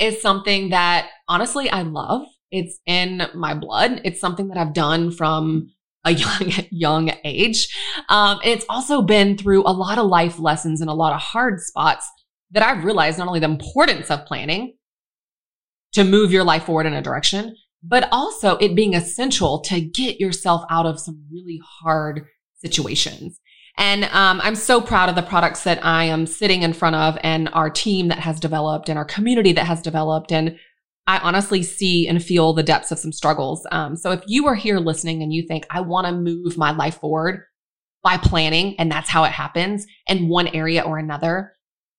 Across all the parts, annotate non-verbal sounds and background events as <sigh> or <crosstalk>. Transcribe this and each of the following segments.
Is something that honestly I love. It's in my blood. It's something that I've done from a <laughs> young, young age. Um, it's also been through a lot of life lessons and a lot of hard spots that I've realized not only the importance of planning to move your life forward in a direction, but also it being essential to get yourself out of some really hard situations. And um, I'm so proud of the products that I am sitting in front of and our team that has developed and our community that has developed. And I honestly see and feel the depths of some struggles. Um, so if you are here listening and you think, I want to move my life forward by planning, and that's how it happens in one area or another,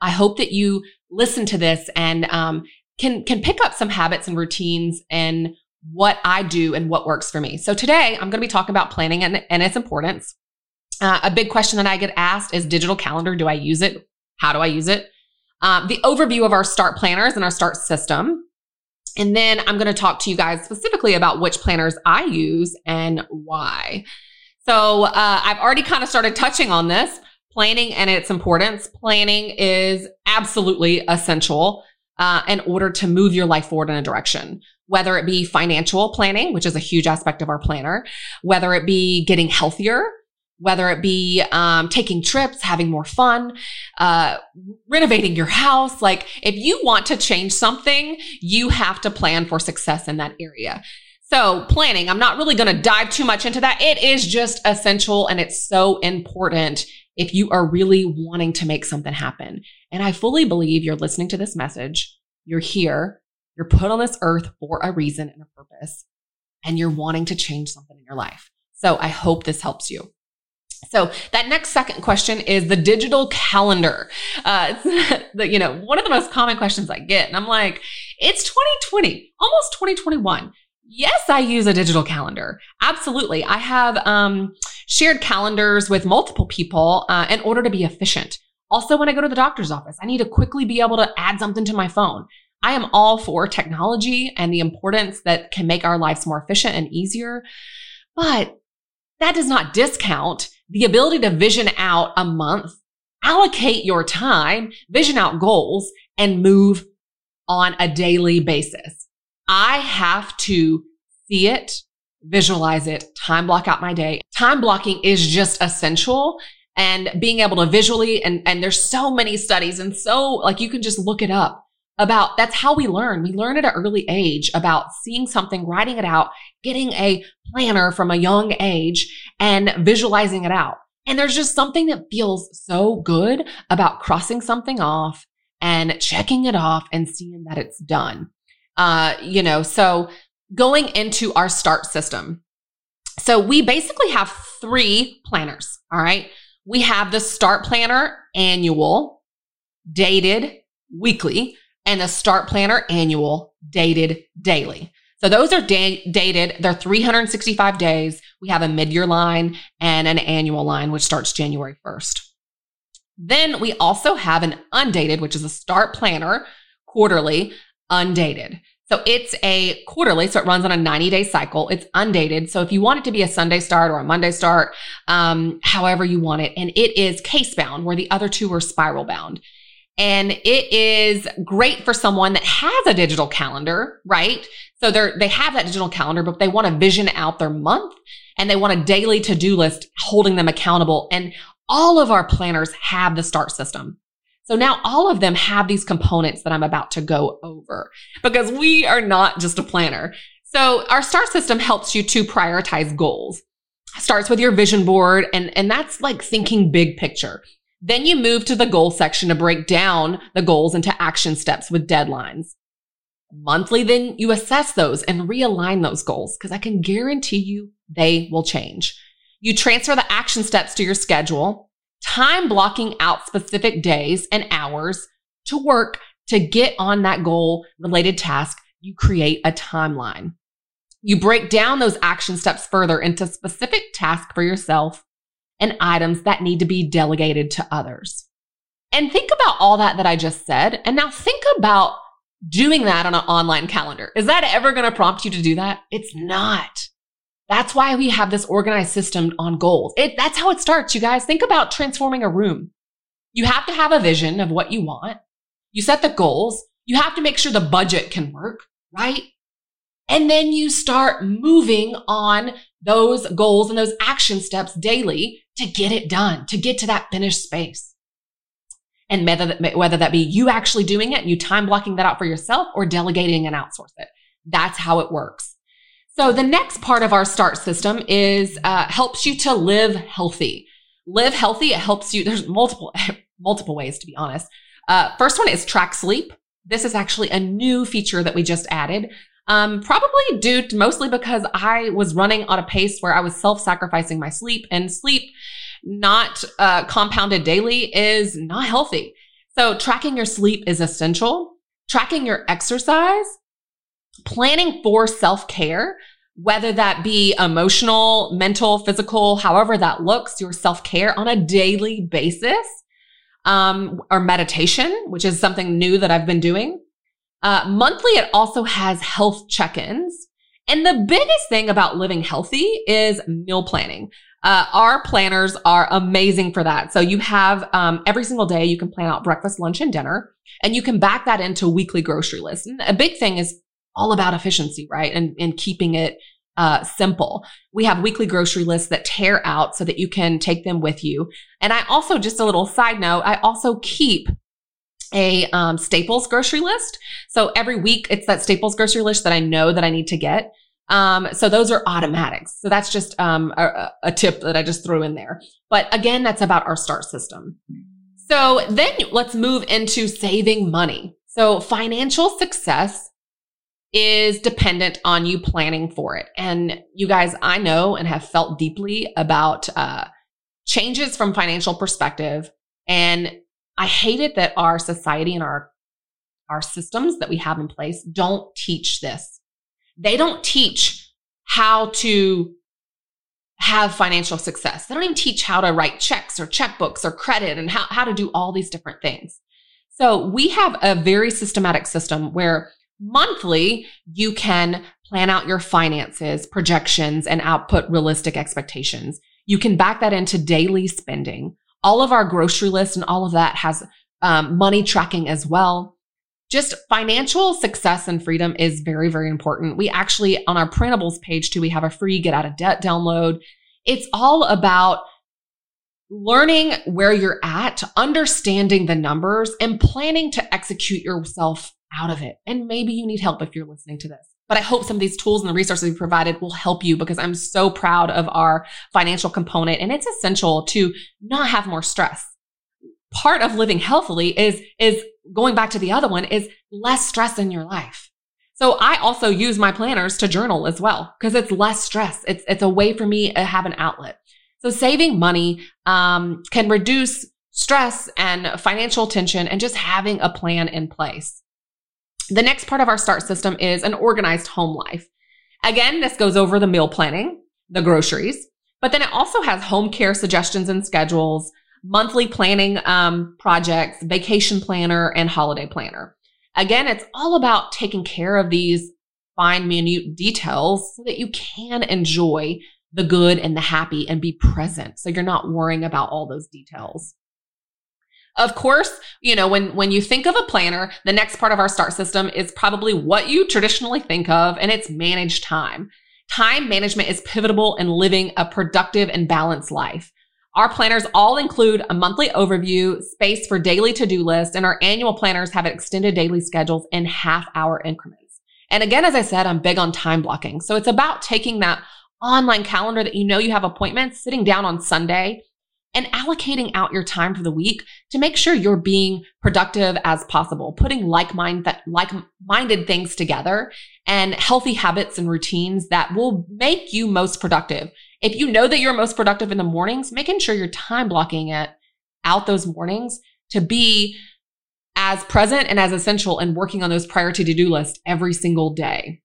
I hope that you listen to this and um, can can pick up some habits and routines and what I do and what works for me. So today I'm going to be talking about planning and, and its importance. Uh, a big question that I get asked is digital calendar. Do I use it? How do I use it? Um, the overview of our start planners and our start system. And then I'm going to talk to you guys specifically about which planners I use and why. So uh, I've already kind of started touching on this planning and its importance. Planning is absolutely essential uh, in order to move your life forward in a direction, whether it be financial planning, which is a huge aspect of our planner, whether it be getting healthier, whether it be um, taking trips, having more fun, uh, renovating your house. Like if you want to change something, you have to plan for success in that area. So planning, I'm not really going to dive too much into that. It is just essential and it's so important if you are really wanting to make something happen. And I fully believe you're listening to this message. You're here. You're put on this earth for a reason and a purpose, and you're wanting to change something in your life. So I hope this helps you. So that next second question is the digital calendar. Uh, <laughs> the, you know, one of the most common questions I get. And I'm like, it's 2020, almost 2021. Yes, I use a digital calendar. Absolutely. I have um, shared calendars with multiple people uh, in order to be efficient. Also, when I go to the doctor's office, I need to quickly be able to add something to my phone. I am all for technology and the importance that can make our lives more efficient and easier. But that does not discount the ability to vision out a month, allocate your time, vision out goals, and move on a daily basis. I have to see it, visualize it, time block out my day. Time blocking is just essential and being able to visually and, and there's so many studies and so like you can just look it up about that's how we learn. We learn at an early age about seeing something, writing it out, getting a planner from a young age and visualizing it out. And there's just something that feels so good about crossing something off and checking it off and seeing that it's done. Uh, you know, so going into our start system. So we basically have three planners. All right. We have the start planner annual, dated weekly, and the start planner annual, dated daily. So those are da- dated. They're 365 days. We have a mid-year line and an annual line, which starts January 1st. Then we also have an undated, which is a start planner quarterly, undated. So it's a quarterly, so it runs on a 90 day cycle. It's undated. So if you want it to be a Sunday start or a Monday start, um, however you want it, and it is case bound, where the other two are spiral bound. And it is great for someone that has a digital calendar, right? So they're, they have that digital calendar, but they want to vision out their month and they want a daily to do list holding them accountable. And all of our planners have the start system. So now all of them have these components that I'm about to go over because we are not just a planner. So our start system helps you to prioritize goals. Starts with your vision board and, and that's like thinking big picture. Then you move to the goal section to break down the goals into action steps with deadlines. Monthly, then you assess those and realign those goals because I can guarantee you they will change. You transfer the action steps to your schedule time blocking out specific days and hours to work to get on that goal related task, you create a timeline. You break down those action steps further into specific tasks for yourself and items that need to be delegated to others. And think about all that that I just said. And now think about doing that on an online calendar. Is that ever going to prompt you to do that? It's not. That's why we have this organized system on goals. It, that's how it starts, you guys. Think about transforming a room. You have to have a vision of what you want. You set the goals. You have to make sure the budget can work, right? And then you start moving on those goals and those action steps daily to get it done, to get to that finished space. And whether that, be you actually doing it, you time blocking that out for yourself or delegating and outsource it. That's how it works. So the next part of our start system is uh, helps you to live healthy. Live healthy. It helps you. There's multiple <laughs> multiple ways to be honest. Uh, first one is track sleep. This is actually a new feature that we just added. Um, probably due to mostly because I was running on a pace where I was self-sacrificing my sleep and sleep not uh, compounded daily is not healthy. So tracking your sleep is essential. Tracking your exercise, planning for self-care, whether that be emotional, mental, physical, however that looks, your self-care on a daily basis, um, or meditation, which is something new that I've been doing. Uh, monthly, it also has health check-ins. And the biggest thing about living healthy is meal planning. Uh, our planners are amazing for that. So you have um, every single day you can plan out breakfast, lunch, and dinner, and you can back that into weekly grocery lists. And a big thing is all about efficiency, right? And, and keeping it uh, simple. We have weekly grocery lists that tear out so that you can take them with you. And I also, just a little side note, I also keep a um, Staples grocery list. So every week it's that Staples grocery list that I know that I need to get. Um, so those are automatics. So that's just um, a, a tip that I just threw in there. But again, that's about our start system. So then let's move into saving money. So financial success is dependent on you planning for it. And you guys, I know and have felt deeply about uh, changes from financial perspective and I hate it that our society and our our systems that we have in place don't teach this. They don't teach how to have financial success. They don't even teach how to write checks or checkbooks or credit and how, how to do all these different things. So we have a very systematic system where monthly you can plan out your finances, projections, and output realistic expectations. You can back that into daily spending all of our grocery list and all of that has um, money tracking as well. Just financial success and freedom is very, very important. We actually, on our printables page too, we have a free get out of debt download. It's all about learning where you're at, understanding the numbers, and planning to execute yourself out of it. And maybe you need help if you're listening to this. But I hope some of these tools and the resources we provided will help you because I'm so proud of our financial component and it's essential to not have more stress. Part of living healthily is, is going back to the other one is less stress in your life. So I also use my planners to journal as well because it's less stress. It's, it's a way for me to have an outlet. So saving money, um, can reduce stress and financial tension and just having a plan in place. The next part of our start system is an organized home life. Again, this goes over the meal planning, the groceries, but then it also has home care suggestions and schedules, monthly planning um, projects, vacation planner, and holiday planner. Again, it's all about taking care of these fine, minute details so that you can enjoy the good and the happy and be present. So you're not worrying about all those details. Of course, you know, when, when you think of a planner, the next part of our start system is probably what you traditionally think of, and it's manage time. Time management is pivotal in living a productive and balanced life. Our planners all include a monthly overview, space for daily to-do lists, and our annual planners have extended daily schedules in half hour increments. And again, as I said, I'm big on time blocking. So it's about taking that online calendar that you know you have appointments, sitting down on Sunday and allocating out your time for the week to make sure you're being productive as possible, putting like-minded, like-minded things together and healthy habits and routines that will make you most productive. If you know that you're most productive in the mornings, making sure you're time blocking it out those mornings to be as present and as essential in working on those priority to-do lists every single day.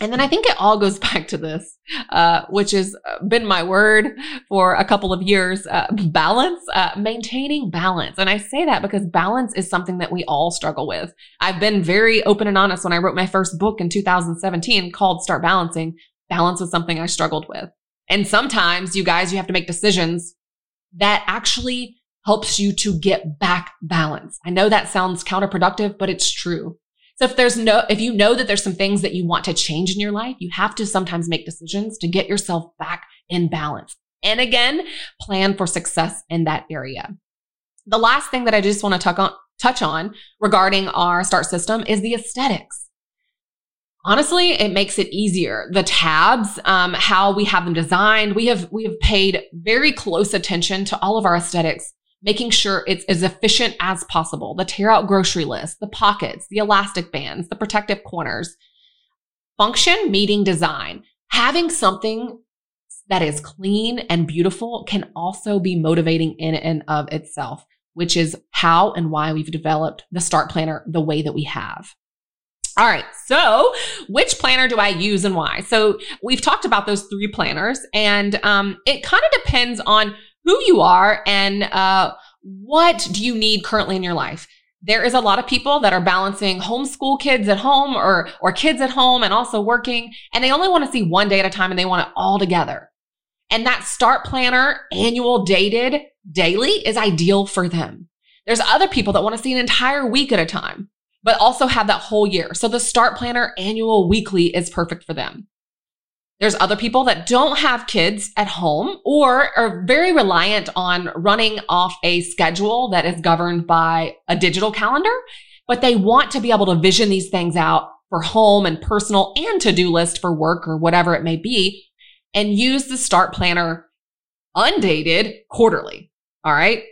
And then I think it all goes <laughs> back to this, uh, which has been my word for a couple of years uh, balance, uh, maintaining balance. And I say that because balance is something that we all struggle with. I've been very open and honest when I wrote my first book in 2017 called Start Balancing. Balance was something I struggled with. And sometimes, you guys, you have to make decisions that actually helps you to get back balance. I know that sounds counterproductive, but it's true. So if there's no, if you know that there's some things that you want to change in your life, you have to sometimes make decisions to get yourself back in balance. And again, plan for success in that area. The last thing that I just want to touch on, touch on regarding our start system is the aesthetics. Honestly, it makes it easier. The tabs, um, how we have them designed, we have we have paid very close attention to all of our aesthetics making sure it's as efficient as possible. The tear out grocery list, the pockets, the elastic bands, the protective corners. Function meeting design. Having something that is clean and beautiful can also be motivating in and of itself, which is how and why we've developed the start planner the way that we have. All right. So which planner do I use and why? So we've talked about those three planners and um, it kind of depends on who you are and uh, what do you need currently in your life. There is a lot of people that are balancing homeschool kids at home or, or kids at home and also working, and they only want to see one day at a time and they want it all together. And that start planner, annual dated daily is ideal for them. There's other people that want to see an entire week at a time, but also have that whole year. So the start planner, annual, weekly is perfect for them. There's other people that don't have kids at home or are very reliant on running off a schedule that is governed by a digital calendar, but they want to be able to vision these things out for home and personal and to-do list for work or whatever it may be and use the start planner undated quarterly. All right.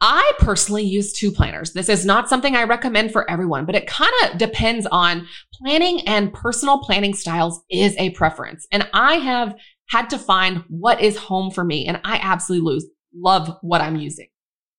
I personally use two planners. This is not something I recommend for everyone, but it kind of depends on planning and personal planning styles is a preference. And I have had to find what is home for me. And I absolutely lose, love what I'm using.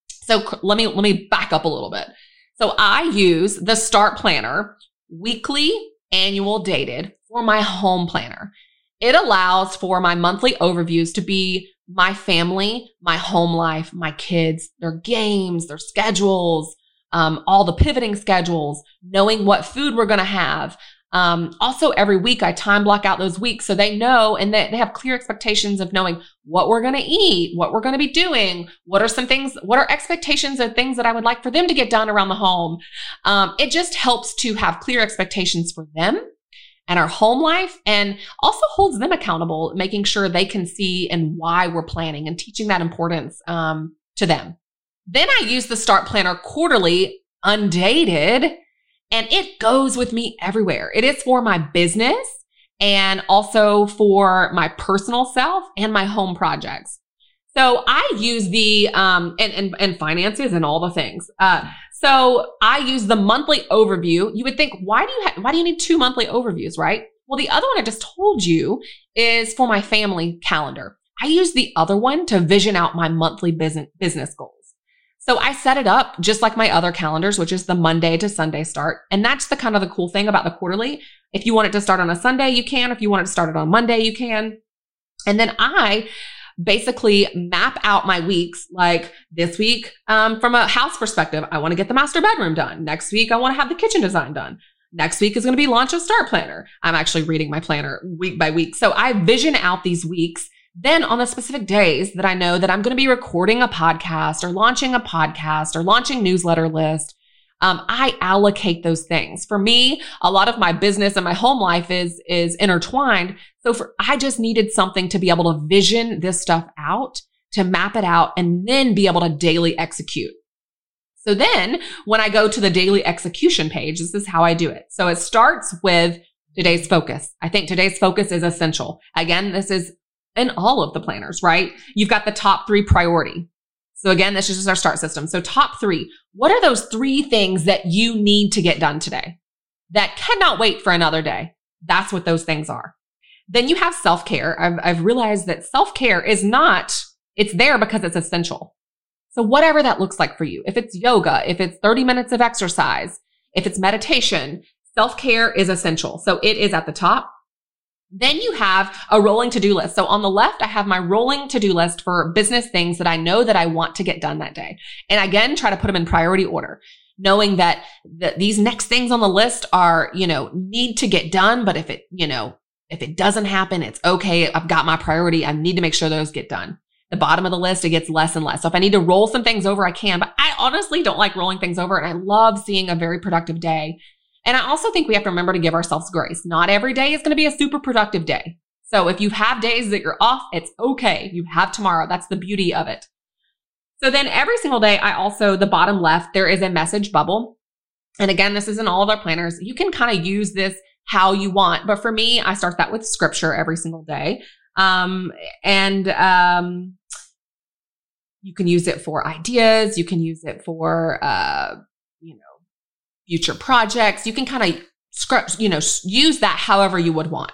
So let me, let me back up a little bit. So I use the start planner weekly, annual dated for my home planner. It allows for my monthly overviews to be my family, my home life, my kids, their games, their schedules, um, all the pivoting schedules, knowing what food we're going to have. Um, also, every week I time block out those weeks so they know and they, they have clear expectations of knowing what we're going to eat, what we're going to be doing, what are some things, what are expectations of things that I would like for them to get done around the home. Um, it just helps to have clear expectations for them and our home life and also holds them accountable, making sure they can see and why we're planning and teaching that importance um, to them. Then I use the Start Planner quarterly, undated, and it goes with me everywhere. It is for my business and also for my personal self and my home projects. So I use the um and and, and finances and all the things. Uh, so I use the monthly overview. You would think, why do you ha- why do you need two monthly overviews, right? Well, the other one I just told you is for my family calendar. I use the other one to vision out my monthly business business goals. So I set it up just like my other calendars, which is the Monday to Sunday start. And that's the kind of the cool thing about the quarterly. If you want it to start on a Sunday, you can. If you want it to start it on Monday, you can. And then I basically map out my weeks like this week um, from a house perspective i want to get the master bedroom done. Next week i want to have the kitchen design done. Next week is going to be launch of start planner. I'm actually reading my planner week by week. So i vision out these weeks then on the specific days that i know that i'm going to be recording a podcast or launching a podcast or launching newsletter list um, I allocate those things. For me, a lot of my business and my home life is is intertwined. So for I just needed something to be able to vision this stuff out, to map it out, and then be able to daily execute. So then when I go to the daily execution page, this is how I do it. So it starts with today's focus. I think today's focus is essential. Again, this is in all of the planners, right? You've got the top three priority. So again, this is just our start system. So top three, what are those three things that you need to get done today that cannot wait for another day? That's what those things are. Then you have self care. I've, I've realized that self care is not, it's there because it's essential. So whatever that looks like for you, if it's yoga, if it's 30 minutes of exercise, if it's meditation, self care is essential. So it is at the top. Then you have a rolling to-do list. So on the left, I have my rolling to-do list for business things that I know that I want to get done that day. And again, try to put them in priority order, knowing that the, these next things on the list are, you know, need to get done. But if it, you know, if it doesn't happen, it's okay. I've got my priority. I need to make sure those get done. the bottom of the list, it gets less and less. So if I need to roll some things over, I can, but I honestly don't like rolling things over. And I love seeing a very productive day. And I also think we have to remember to give ourselves grace. Not every day is going to be a super productive day. So if you have days that you're off, it's okay. You have tomorrow. That's the beauty of it. So then every single day, I also, the bottom left, there is a message bubble. And again, this is in all of our planners. You can kind of use this how you want. But for me, I start that with scripture every single day. Um, and, um, you can use it for ideas. You can use it for, uh, future projects. You can kind of script, you know, use that however you would want.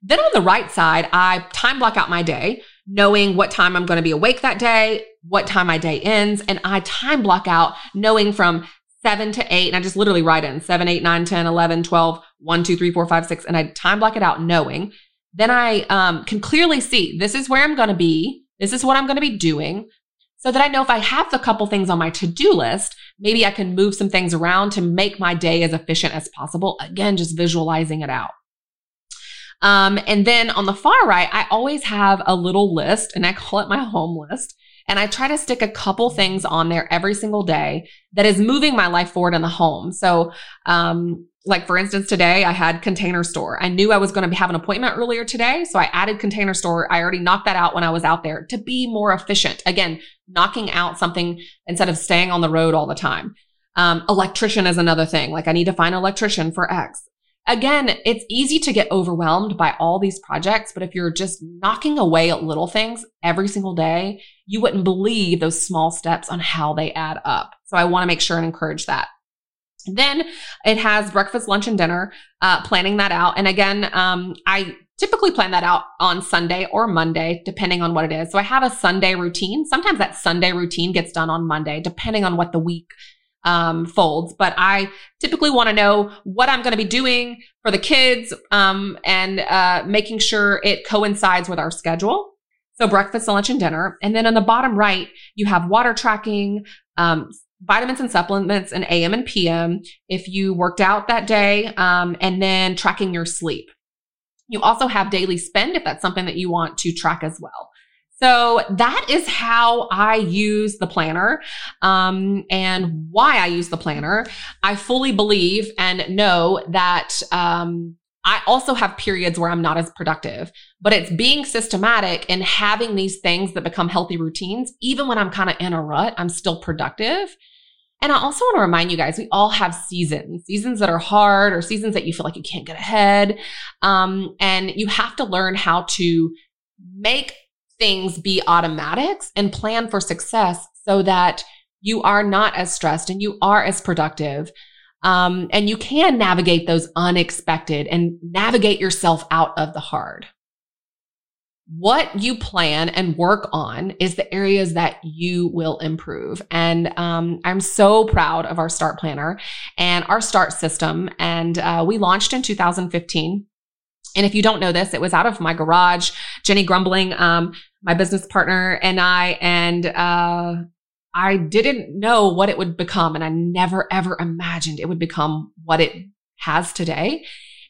Then on the right side, I time block out my day, knowing what time I'm going to be awake that day, what time my day ends, and I time block out knowing from seven to eight, and I just literally write in seven, eight, nine, 10, 11, 12, one, two, three, four, five, six, and I time block it out knowing. Then I um, can clearly see this is where I'm going to be. This is what I'm going to be doing so that I know if I have a couple things on my to do list, maybe I can move some things around to make my day as efficient as possible. Again, just visualizing it out. Um, and then on the far right, I always have a little list and I call it my home list. And I try to stick a couple things on there every single day that is moving my life forward in the home. So, um, like for instance, today I had container store. I knew I was going to have an appointment earlier today. So I added container store. I already knocked that out when I was out there to be more efficient. Again, knocking out something instead of staying on the road all the time. Um, electrician is another thing. Like I need to find an electrician for X. Again, it's easy to get overwhelmed by all these projects, but if you're just knocking away at little things every single day, you wouldn't believe those small steps on how they add up. So I want to make sure and encourage that. Then it has breakfast, lunch, and dinner, uh, planning that out. And again, um, I typically plan that out on Sunday or Monday, depending on what it is. So I have a Sunday routine. Sometimes that Sunday routine gets done on Monday, depending on what the week um, folds. But I typically want to know what I'm going to be doing for the kids um, and uh, making sure it coincides with our schedule. So breakfast, lunch, and dinner. And then on the bottom right, you have water tracking, um, vitamins and supplements, and AM and PM if you worked out that day, um, and then tracking your sleep. You also have daily spend if that's something that you want to track as well. So that is how I use the planner um, and why I use the planner. I fully believe and know that um, I also have periods where I'm not as productive, but it's being systematic and having these things that become healthy routines. Even when I'm kind of in a rut, I'm still productive. And I also want to remind you guys, we all have seasons, seasons that are hard or seasons that you feel like you can't get ahead. Um, and you have to learn how to make things be automatics and plan for success so that you are not as stressed and you are as productive. Um, and you can navigate those unexpected and navigate yourself out of the hard. What you plan and work on is the areas that you will improve. And um, I'm so proud of our START planner and our START system. And uh, we launched in 2015. And if you don't know this, it was out of my garage. Jenny Grumbles, um, my business partner, and I, and uh, I didn't know what it would become. And I never, ever imagined it would become what it has today.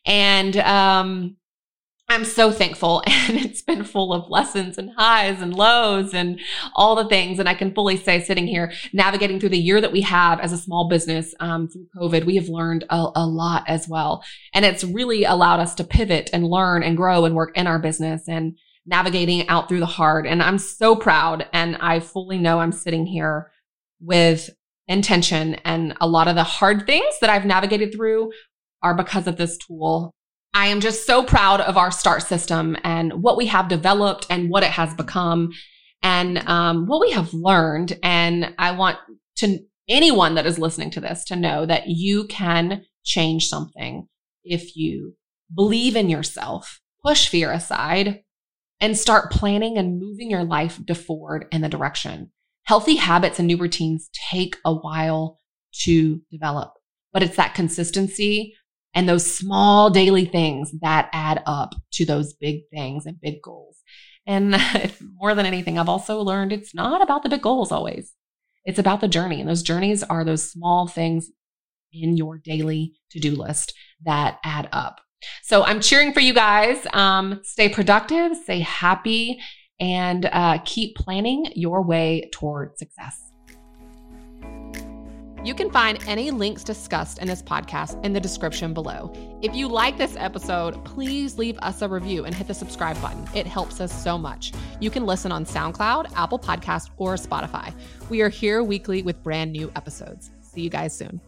And um, I'm so thankful <laughs> and it's been full of lessons and highs and lows and all the things. And I can fully say sitting here, navigating through the year that we have as a small business um, through COVID, we have learned a, a lot as well. And it's really allowed us to pivot and learn and grow and work in our business and navigating out through the hard. And I'm so proud. And I fully know I'm sitting here with intention and a lot of the hard things that I've navigated through are because of this tool I am just so proud of our START system and what we have developed and what it has become and um, what we have learned. And I want to anyone that is listening to this to know that you can change something if you believe in yourself, push fear aside, and start planning and moving your life to forward in the direction. Healthy habits and new routines take a while to develop, but it's that consistency and those small daily things that add up to those big things and big goals. And <laughs> more than anything, I've also learned it's not about the big goals always. It's about the journey. And those journeys are those small things in your daily to do list that add up. So I'm cheering for you guys. Um, stay productive, stay happy, and uh, keep planning your way toward success. You can find any links discussed in this podcast in the description below. If you like this episode, please leave us a review and hit the subscribe button. It helps us so much. You can listen on SoundCloud, Apple Podcast, or Spotify. We are here weekly with brand new episodes. See you guys soon.